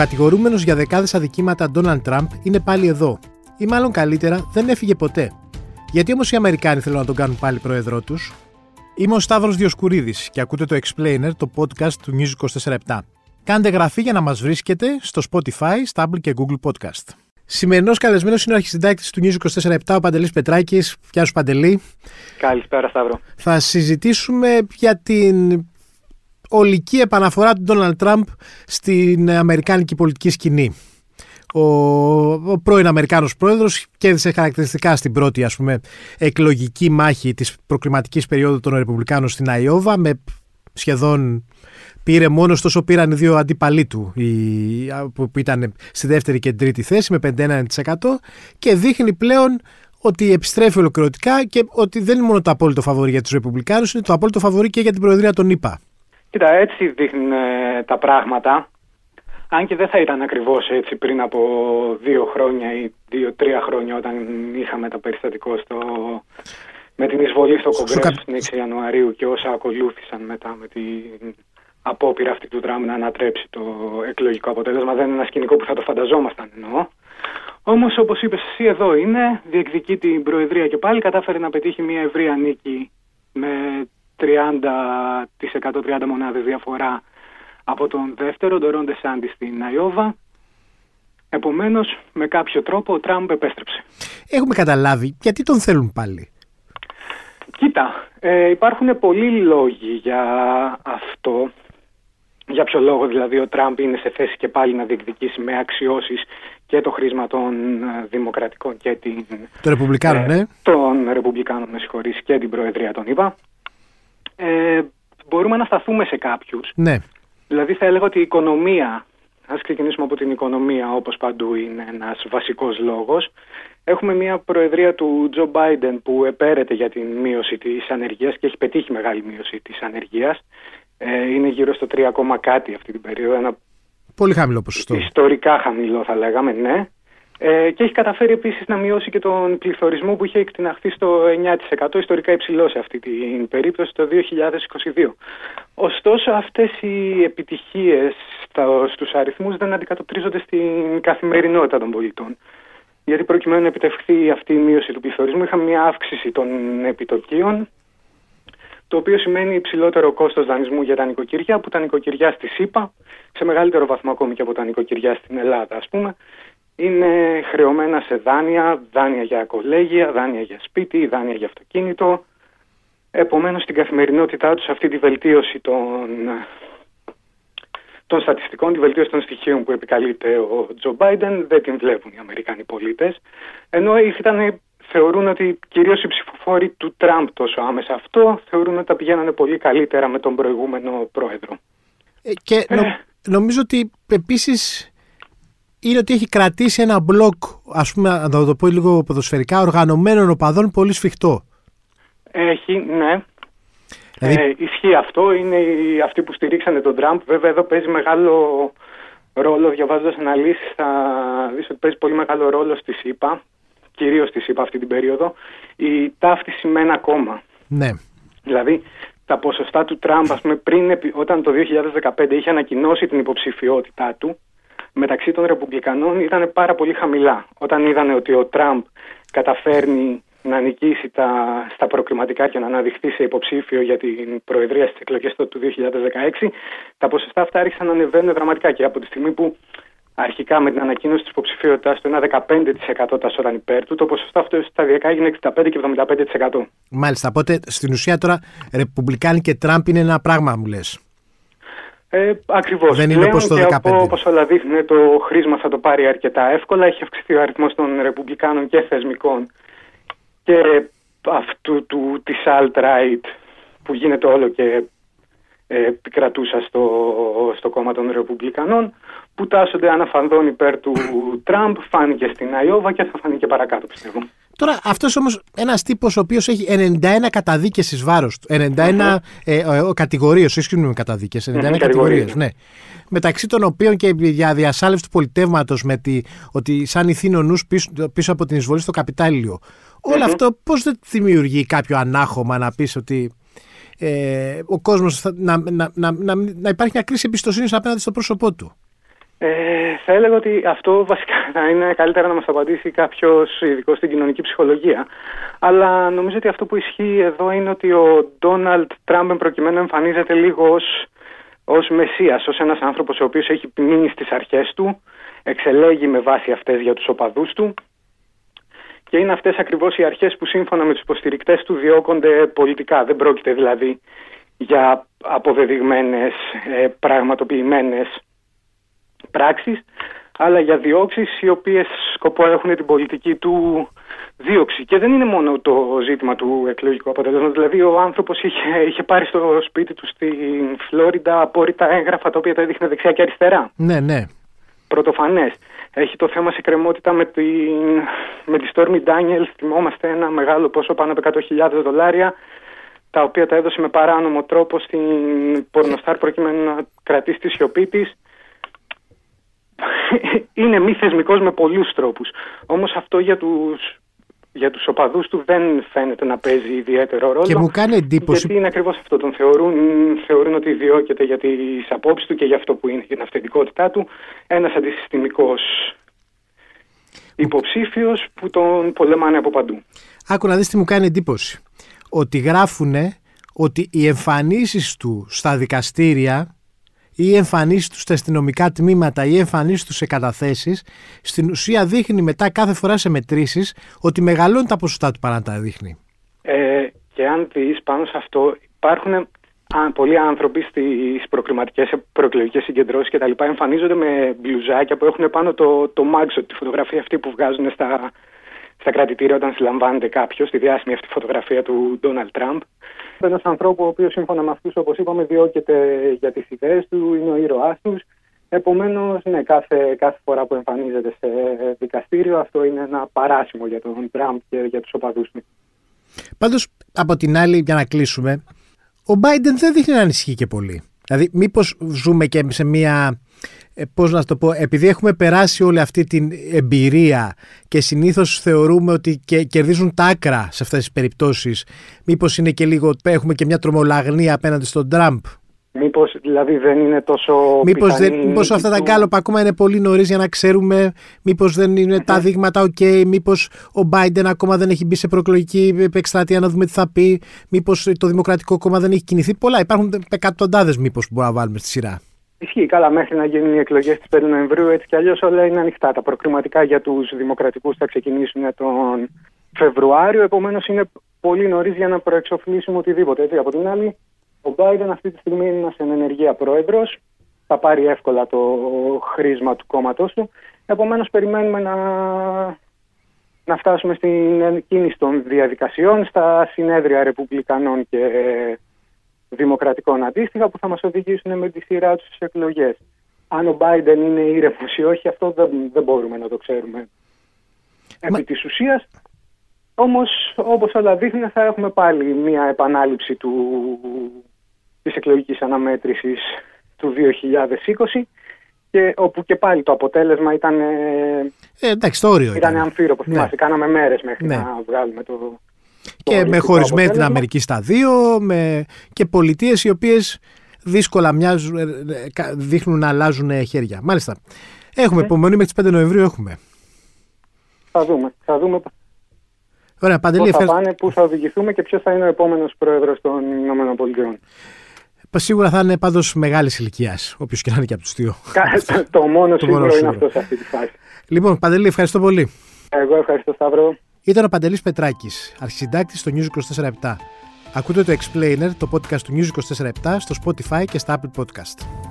κατηγορούμενος για δεκάδες αδικήματα Donald Trump είναι πάλι εδώ. Ή μάλλον καλύτερα, δεν έφυγε ποτέ. Γιατί όμως οι Αμερικάνοι θέλουν να τον κάνουν πάλι πρόεδρό τους; Είμαι ο Σταύρος Διοσκουρίδης και ακούτε το Explainer, το podcast του News 24 Κάντε γραφή για να μας βρίσκετε στο Spotify, Stable και Google Podcast. Σημερινός καλεσμένος είναι ο αρχισυντάκτης του News 24 ο Παντελής Πετράκης. Γεια σου Παντελή. Καλησπέρα Σταύρο. Θα συζητήσουμε για την ολική επαναφορά του Ντόναλτ Τραμπ στην αμερικάνικη πολιτική σκηνή. Ο, ο πρώην Αμερικάνος πρόεδρος κέρδισε χαρακτηριστικά στην πρώτη ας πούμε, εκλογική μάχη της προκριματικής περίοδου των Ρεπουμπλικάνων στην Αϊόβα με σχεδόν πήρε μόνος όσο πήραν οι δύο αντίπαλοι του οι, που ήταν στη δεύτερη και τρίτη θέση με 51% και δείχνει πλέον ότι επιστρέφει ολοκληρωτικά και ότι δεν είναι μόνο το απόλυτο φαβορή για τους Ρεπουμπλικάνους, είναι το απόλυτο φαβορή και για την Προεδρία των ΗΠΑ. Κοίτα, έτσι δείχνουν ε, τα πράγματα. Αν και δεν θα ήταν ακριβώς έτσι πριν από δύο χρόνια ή δύο-τρία χρόνια όταν είχαμε το περιστατικό στο, με την εισβολή στο Κογκρέσο στην 6 Ιανουαρίου και όσα ακολούθησαν μετά με την απόπειρα αυτή του Τραμπ να ανατρέψει το εκλογικό αποτέλεσμα. Δεν είναι ένα σκηνικό που θα το φανταζόμασταν εννοώ. Όμως, όπως είπες εσύ, εδώ είναι. Διεκδικεί την Προεδρία και πάλι. Κατάφερε να πετύχει μια ευρεία νίκη με 30%, 30 μονάδες διαφορά από τον δεύτερο, τον Ρόντε Σάντι στην Αϊόβα. Επομένως, με κάποιο τρόπο ο Τραμπ επέστρεψε. Έχουμε καταλάβει γιατί τον θέλουν πάλι. Κοίτα, ε, υπάρχουν πολλοί λόγοι για αυτό. Για ποιο λόγο δηλαδή ο Τραμπ είναι σε θέση και πάλι να διεκδικήσει με αξιώσεις και το χρήσμα των ε, Δημοκρατικών και την... Των Ρεπουμπλικάνων, ε, ναι. Των Ρεπουμπλικάνων, με συγχωρείς, και την Προεδρία των ΗΠΑ. Ε, μπορούμε να σταθούμε σε κάποιους. Ναι. Δηλαδή θα έλεγα ότι η οικονομία, ας ξεκινήσουμε από την οικονομία όπως παντού είναι ένας βασικός λόγος. Έχουμε μια προεδρία του Τζο Μπάιντεν που επέρεται για την μείωση της ανεργίας και έχει πετύχει μεγάλη μείωση της ανεργίας. Ε, είναι γύρω στο 3, κάτι αυτή την περίοδο. Ένα Πολύ χαμηλό ποσοστό. Ιστορικά χαμηλό θα λέγαμε, ναι. Ε, και έχει καταφέρει επίσης να μειώσει και τον πληθωρισμό που είχε εκτιναχθεί στο 9% ιστορικά υψηλό σε αυτή την περίπτωση το 2022. Ωστόσο αυτές οι επιτυχίες στους αριθμούς δεν αντικατοπτρίζονται στην καθημερινότητα των πολιτών. Γιατί προκειμένου να επιτευχθεί αυτή η μείωση του πληθωρισμού είχαμε μια αύξηση των επιτοκίων το οποίο σημαίνει υψηλότερο κόστος δανεισμού για τα νοικοκυριά που τα νοικοκυριά στη ΣΥΠΑ, σε μεγαλύτερο βαθμό ακόμη και από τα νοικοκυριά στην Ελλάδα ας πούμε, είναι χρεωμένα σε δάνεια, δάνεια για κολέγια, δάνεια για σπίτι, δάνεια για αυτοκίνητο. Επομένως στην καθημερινότητά τους αυτή τη βελτίωση των, των στατιστικών, τη βελτίωση των στοιχείων που επικαλείται ο Τζο Μπάιντεν δεν την βλέπουν οι Αμερικάνοι πολίτες. Ενώ ήταν, θεωρούν ότι κυρίως οι ψηφοφόροι του Τραμπ τόσο άμεσα αυτό θεωρούν ότι τα πηγαίνανε πολύ καλύτερα με τον προηγούμενο πρόεδρο. Ε, και ε. νομίζω ότι επίσης είναι ότι έχει κρατήσει ένα μπλοκ, ας πούμε, να το πω λίγο ποδοσφαιρικά, οργανωμένων οπαδών πολύ σφιχτό. Έχει, ναι. Δηλαδή... Ε, ισχύει αυτό. Είναι οι, αυτοί που στηρίξανε τον Τραμπ. Βέβαια, εδώ παίζει μεγάλο ρόλο, διαβάζοντας αναλύσεις, θα δεις ότι παίζει πολύ μεγάλο ρόλο στη ΣΥΠΑ, κυρίως στη ΣΥΠΑ αυτή την περίοδο, η ταύτιση με ένα κόμμα. Ναι. Δηλαδή, τα ποσοστά του Τραμπ, ας πούμε, πριν, όταν το 2015 είχε ανακοινώσει την υποψηφιότητά του, μεταξύ των Ρεπουμπλικανών ήταν πάρα πολύ χαμηλά. Όταν είδαν ότι ο Τραμπ καταφέρνει να νικήσει τα, στα προκριματικά και να αναδειχθεί σε υποψήφιο για την Προεδρία στις εκλογές του 2016, τα ποσοστά αυτά άρχισαν να ανεβαίνουν δραματικά και από τη στιγμή που αρχικά με την ανακοίνωση της υποψηφιότητάς του ένα 15% τα σώταν υπέρ του, το ποσοστό αυτό σταδιακά έγινε 65 και 75%. Μάλιστα. Οπότε στην ουσία τώρα Ρεπουμπλικάνοι και Τραμπ είναι ένα πράγμα, μου λες. Ε, Ακριβώς. Δεν είναι όπω το 2015. Όπως όλα δείχνουν, το χρήσμα θα το πάρει αρκετά εύκολα. Έχει αυξηθεί ο αριθμός των ρεπουμπλικάνων και θεσμικών και αυτού του, της alt-right που γίνεται όλο και ε, επικρατούσα στο, στο κόμμα των Ρεπουμπλικανών που τάσσονται αναφανδόν υπέρ του Τραμπ, φάνηκε στην Αϊόβα και θα φανεί και παρακάτω πιστεύω. Τώρα, αυτός όμως ένας τύπος ο οποίος έχει 91 καταδίκες εις βάρος του. 91 mm-hmm. ε, ε, κατηγορίες, όχι συγγνώμη καταδίκες. 91 mm-hmm, κατηγορίες, ναι. Μεταξύ των οποίων και για διασάλευση του πολιτεύματος με τη, ότι σαν ηθήνο νους πίσω, πίσω από την εισβολή στο καπιτάλιο. Mm-hmm. Όλο αυτό πώς δεν δημιουργεί κάποιο ανάχωμα να πεις ότι ε, ο κόσμος να, να, να, να, να υπάρχει μια κρίση εμπιστοσύνης απέναντι στο πρόσωπό του; Ε, θα έλεγα ότι αυτό βασικά θα είναι καλύτερα να μας απαντήσει κάποιος ειδικός στην κοινωνική ψυχολογία. Αλλά νομίζω ότι αυτό που ισχύει εδώ είναι ότι ο Ντόναλτ Τραμπ προκειμένου εμφανίζεται λίγο ως, ως μεσίας, ως ένας άνθρωπος ο οποίος έχει μείνει στις αρχές του, εξελέγει με βάση αυτές για τους οπαδούς του και είναι αυτές ακριβώς οι αρχές που σύμφωνα με τους υποστηρικτές του διώκονται πολιτικά. Δεν πρόκειται δηλαδή για αποδεδειγμένες, ε, πραγματοποιημένες πράξεις, αλλά για διώξεις οι οποίες σκοπό έχουν την πολιτική του δίωξη. Και δεν είναι μόνο το ζήτημα του εκλογικού αποτελέσματος. Δηλαδή ο άνθρωπος είχε, είχε πάρει στο σπίτι του στην Φλόριντα απόρριτα έγγραφα τα οποία τα έδειχνε δεξιά και αριστερά. Ναι, ναι. Πρωτοφανές. Έχει το θέμα σε κρεμότητα με, την, με τη Stormy Daniels. Θυμόμαστε ένα μεγάλο ποσό πάνω από 100.000 δολάρια τα οποία τα έδωσε με παράνομο τρόπο στην πορνοστάρ προκειμένου να κρατήσει τη σιωπή της. Είναι μη θεσμικός με πολλούς τρόπους. Όμως αυτό για τους για τους οπαδούς του δεν φαίνεται να παίζει ιδιαίτερο ρόλο. Και μου κάνει εντύπωση... Γιατί είναι ακριβώς αυτό. Τον θεωρούν, θεωρούν ότι διώκεται για τις απόψεις του και για αυτό που είναι, για την αυθεντικότητά του. Ένας αντισυστημικός υποψήφιος που τον πολεμάνε από παντού. Άκου να δεις τι μου κάνει εντύπωση ότι γράφουν ότι οι εμφανίσεις του στα δικαστήρια ή οι εμφανίσεις τους στα αστυνομικά τμήματα ή οι εμφανίσεις τους σε καταθέσεις στην ουσία δείχνει μετά κάθε φορά σε μετρήσεις ότι μεγαλώνει τα ποσοστά του παρά να τα δείχνει. Ε, και αν δεις πάνω σε αυτό υπάρχουν πολλοί άνθρωποι στις προκληματικές προεκλογικές συγκεντρώσεις και τα λοιπά εμφανίζονται με μπλουζάκια που έχουν πάνω το, το μάξο, τη φωτογραφία αυτή που βγάζουν στα, στα κρατητήρια όταν συλλαμβάνεται κάποιος, τη διάσημη αυτή φωτογραφία του Ντόναλτ Τραμπ. Ένας ανθρώπου ο οποίος σύμφωνα με αυτούς, όπως είπαμε, διώκεται για τις ιδέες του, είναι ο ήρωάς τους. Επομένως, ναι, κάθε, κάθε φορά που εμφανίζεται σε δικαστήριο, αυτό είναι ένα παράσημο για τον Τραμπ και για τους οπαδούς του. Πάντως, από την άλλη, για να κλείσουμε, ο Biden δεν δείχνει να ανησυχεί και πολύ. Δηλαδή, μήπως ζούμε και σε μια ε, πώς να το πω, επειδή έχουμε περάσει όλη αυτή την εμπειρία και συνήθως θεωρούμε ότι και κερδίζουν τα άκρα σε αυτές τις περιπτώσεις, μήπως είναι και λίγο, έχουμε και μια τρομολαγνία απέναντι στον Τραμπ; Μήπως δηλαδή δεν είναι τόσο Μήπως, δεν, μήπως αυτά τα γκάλωπα ακόμα είναι πολύ νωρίς για να ξέρουμε μήπως δεν είναι τα δείγματα ok, μήπως ο Biden ακόμα δεν έχει μπει σε προεκλογική εκστρατεία να δούμε τι θα πει, μήπως το Δημοκρατικό Κόμμα δεν έχει κινηθεί. Πολλά υπάρχουν εκατοντάδες μήπως που μπορούμε να βάλουμε στη σειρά. Ισχύει καλά μέχρι να γίνουν οι εκλογές της 5 Νοεμβρίου. Έτσι κι αλλιώς όλα είναι ανοιχτά. Τα προκριματικά για τους δημοκρατικούς θα ξεκινήσουν τον Φεβρουάριο. Επομένως είναι πολύ νωρίς για να προεξοφλήσουμε οτιδήποτε. Έτσι. Από την άλλη, ο Biden αυτή τη στιγμή είναι ένας εν ενεργεία πρόεδρος. Θα πάρει εύκολα το χρήσμα του κόμματός του. Επομένως, περιμένουμε να, να φτάσουμε στην κίνηση των διαδικασιών στα συνέδρια Ρεπουμπλικανών και δημοκρατικών αντίστοιχα που θα μας οδηγήσουν με τη σειρά τους στις εκλογές. Αν ο Biden είναι ήρεμος ή όχι, αυτό δεν, δεν μπορούμε να το ξέρουμε. Επί Μα... της ουσίας, όμως όπως όλα δείχνει θα έχουμε πάλι μια επανάληψη του, της εκλογικής αναμέτρησης του 2020 και όπου και πάλι το αποτέλεσμα ήταν, ε, εντάξει, το όριο ήταν, ήταν. αμφίροπο. Ναι. Κάναμε μέρες μέχρι ναι. να βγάλουμε το, και με χωρισμένη την Αμερική στα δύο με... και πολιτείες οι οποίες δύσκολα μοιάζουν, ε, ε, δείχνουν να αλλάζουν χέρια. Μάλιστα. Έχουμε ναι. υπομονή μέχρι τις 5 Νοεμβρίου έχουμε. Θα δούμε. Θα δούμε Ωραία, Παντελή, πώς θα πάνε, πού θα οδηγηθούμε και ποιος θα είναι ο επόμενος πρόεδρος των ΗΠΑ. Σίγουρα θα είναι πάντως μεγάλης ηλικίας, όποιος και να είναι και από τους δύο. το μόνο σίγουρο είναι αυτό σε αυτή τη φάση. Λοιπόν, Παντελή, ευχαριστώ πολύ. Εγώ ευχαριστώ, Σταύρο. Ήταν ο Παντελής Πετράκης, αρχισυντάκτης στο News 24 Ακούτε το Explainer, το podcast του News 24 στο Spotify και στα Apple Podcast.